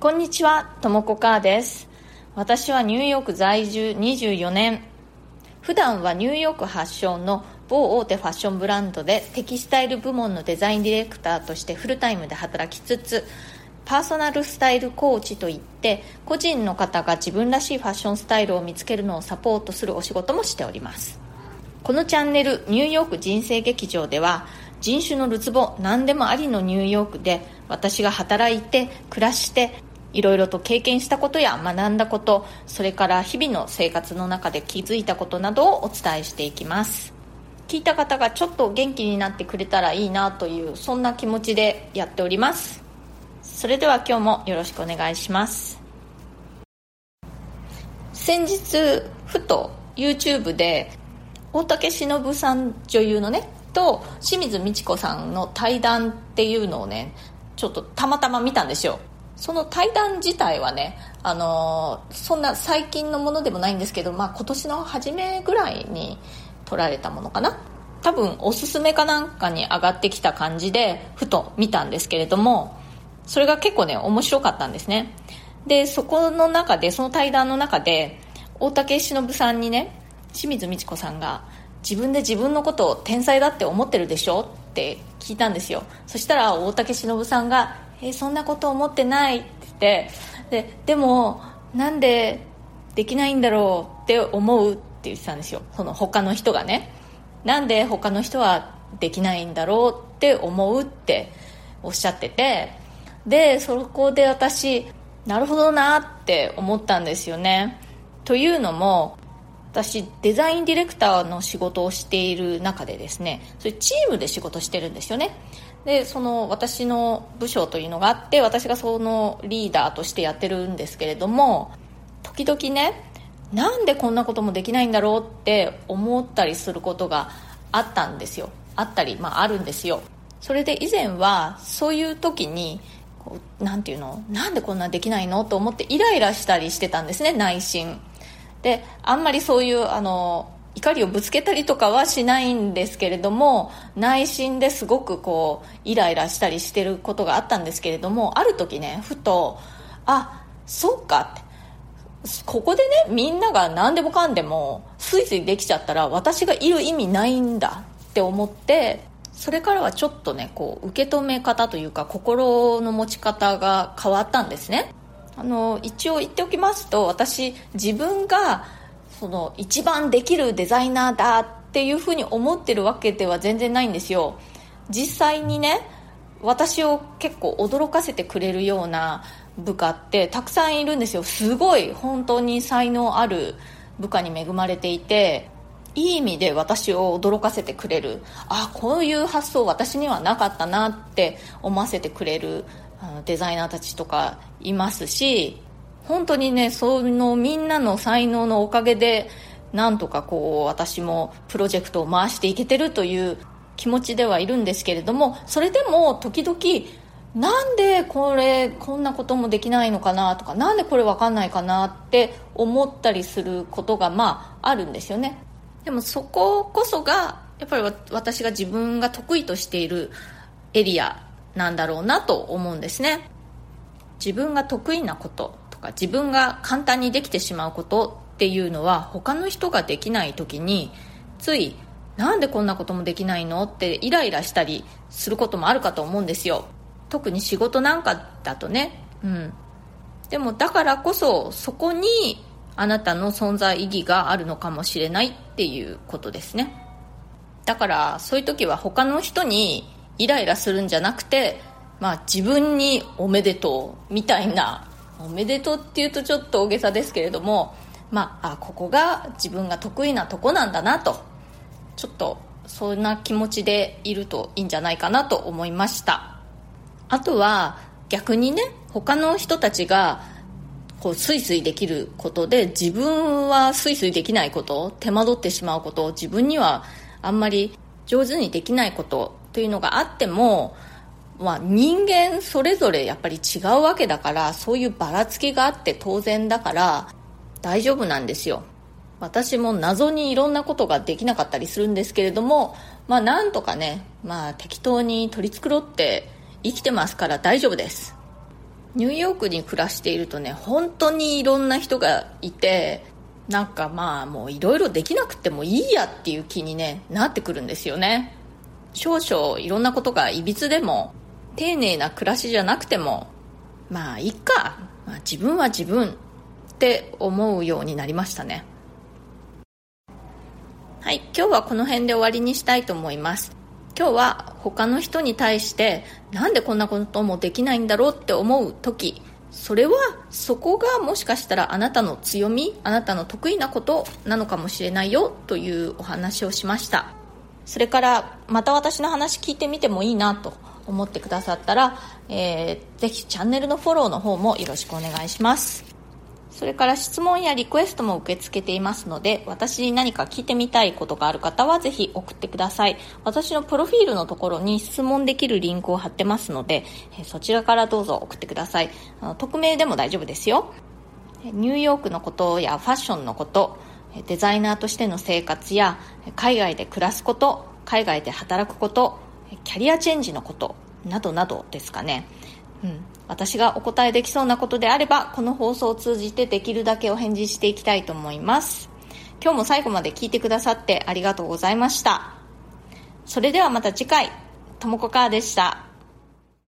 こんにちは、ともこかーです。私はニューヨーク在住24年。普段はニューヨーク発祥の某大手ファッションブランドでテキスタイル部門のデザインディレクターとしてフルタイムで働きつつ、パーソナルスタイルコーチといって個人の方が自分らしいファッションスタイルを見つけるのをサポートするお仕事もしておりますこのチャンネルニューヨーク人生劇場では人種のるつぼ何でもありのニューヨークで私が働いて暮らしていろいろと経験したことや学んだことそれから日々の生活の中で気づいたことなどをお伝えしていきます。聞いた方がちょっと元気になってくれたらいいなというそんな気持ちでやっております。それでは今日もよろしくお願いします。先日ふと YouTube で大竹しのぶさん女優のねと清水美智子さんの対談っていうのをねちょっとたまたま見たんですよ。その対談自体はね、あのー、そんな最近のものでもないんですけど、まあ、今年の初めぐらいに撮られたものかな。多分おすすめかなんかに上がってきた感じでふと見たんですけれどもそれが結構ね面白かったんですね。でそこの中でその対談の中で大竹しのぶさんにね清水美智子さんが自分で自分のことを天才だって思ってるでしょって聞いたんですよ。そしたら大竹しのぶさんが「えそんなこと思ってない」って言って。ででもなんでできないんだろうって思うって言ってたんですよ。その他の人がね。なんで他の人はできないんだろうって思うっておっしゃってて。でそこで私なるほどなって思ったんですよね。というのも私デザインディレクターの仕事をしている中でですね。それチームで仕事してるんですよね。でその私の部署というのがあって私がそのリーダーとしてやってるんですけれども時々ねなんでこんなこともできないんだろうって思ったりすることがあったんですよ。あったり、まあ、あるんですよ。それで以前はそういう時にこうなんていうの？なんでこんなできないの？と思ってイライラしたりしてたんですね内心。であんまりそういうあの怒りをぶつけたりとかはしないんですけれども内心ですごくこうイライラしたりしてることがあったんですけれどもある時ねふとあそうかって。ここでねみんなが何でもかんでもスイスイできちゃったら私がいる意味ないんだって思ってそれからはちょっとねこう受け止め方というか心の持ち方が変わったんですね。あの一応言っておきますと私自分がその一番できるデザイナーだっていうふうに思ってるわけでは全然ないんですよ。実際にね私を結構驚かせてくれるような部下ってたくさんいるんですよ。すごい本当に才能ある部下に恵まれていていい意味で私を驚かせてくれる。あこういう発想私にはなかったなって思わせてくれるデザイナーたちとかいますし本当にねそのみんなの才能のおかげでなんとかこう私もプロジェクトを回していけてるという気持ちではいるんですけれどもそれでも時々なんでこれこんなこともできないのかなとかなんでこれ分かんないかなって思ったりすることがまああるんですよね。でもそここそがやっぱり私が自分が得意としているエリアなんだろうなと思うんですね。自分が得意なこと。か。自分が簡単にできてしまうことっていうのは他の人ができない時についなんでこんなこともできないのってイライラしたりすることもあるかと思うんですよ。特に仕事なんかだとね。うん。でもだからこそそこにあなたの存在意義があるのかもしれないっていうことですね。だからそういう時は他の人にイライラするんじゃなくて、まあ、自分におめでとうみたいなおめでとうっていうとちょっと大げさですけれども、まあ、あここが自分が得意なとこなんだなと。ちょっとそんな気持ちでいるといいんじゃないかなと思いました。あとは逆にね他の人たちがこうスイスイできることで自分はスイスイできないこと手間取ってしまうこと自分にはあんまり上手にできないことというのがあっても、まあ、人間それぞれやっぱり違うわけだからそういうばらつきがあって当然だから大丈夫なんですよ。私も謎にいろんなことができなかったりするんですけれどもまあなんとかね、まあ、適当に取り繕って生きてますから大丈夫です。ニューヨークに暮らしているとね本当にいろんな人がいてなんかまあもういろいろできなくてもいいやっていう気に、ね、なってくるんですよね。少々いろんなことがいびつでも丁寧な暮らしじゃなくてもまあいいか、まあ、自分は自分って思うようになりましたね。はい。今日はこの辺で終わりにしたいと思います。今日は他の人に対してなんでこんなこともできないんだろうって思う時。それはそこがもしかしたらあなたの強みあなたの得意なことなのかもしれないよというお話をしました。それからまた私の話聞いてみてもいいなと。思ってくださったら、えー、ぜひチャンネルのフォローの方もよろしくお願いしますそれから質問やリクエストも受け付けていますので、私に何か聞いてみたいことがある方はぜひ送ってください。私のプロフィールのところに質問できるリンクを貼ってますので、そちらからどうぞ送ってください。あの匿名でも大丈夫ですよ。ニューヨークのことやファッションのこと、デザイナーとしての生活や海外で暮らすこと、海外で働くこと、キャリアチェンジのことなどなどですかね。うん、私がお答えできそうなことであればこの放送を通じてできるだけお返事していきたいと思います。今日も最後まで聞いてくださってありがとうございました。それではまた次回。ともこかーでした。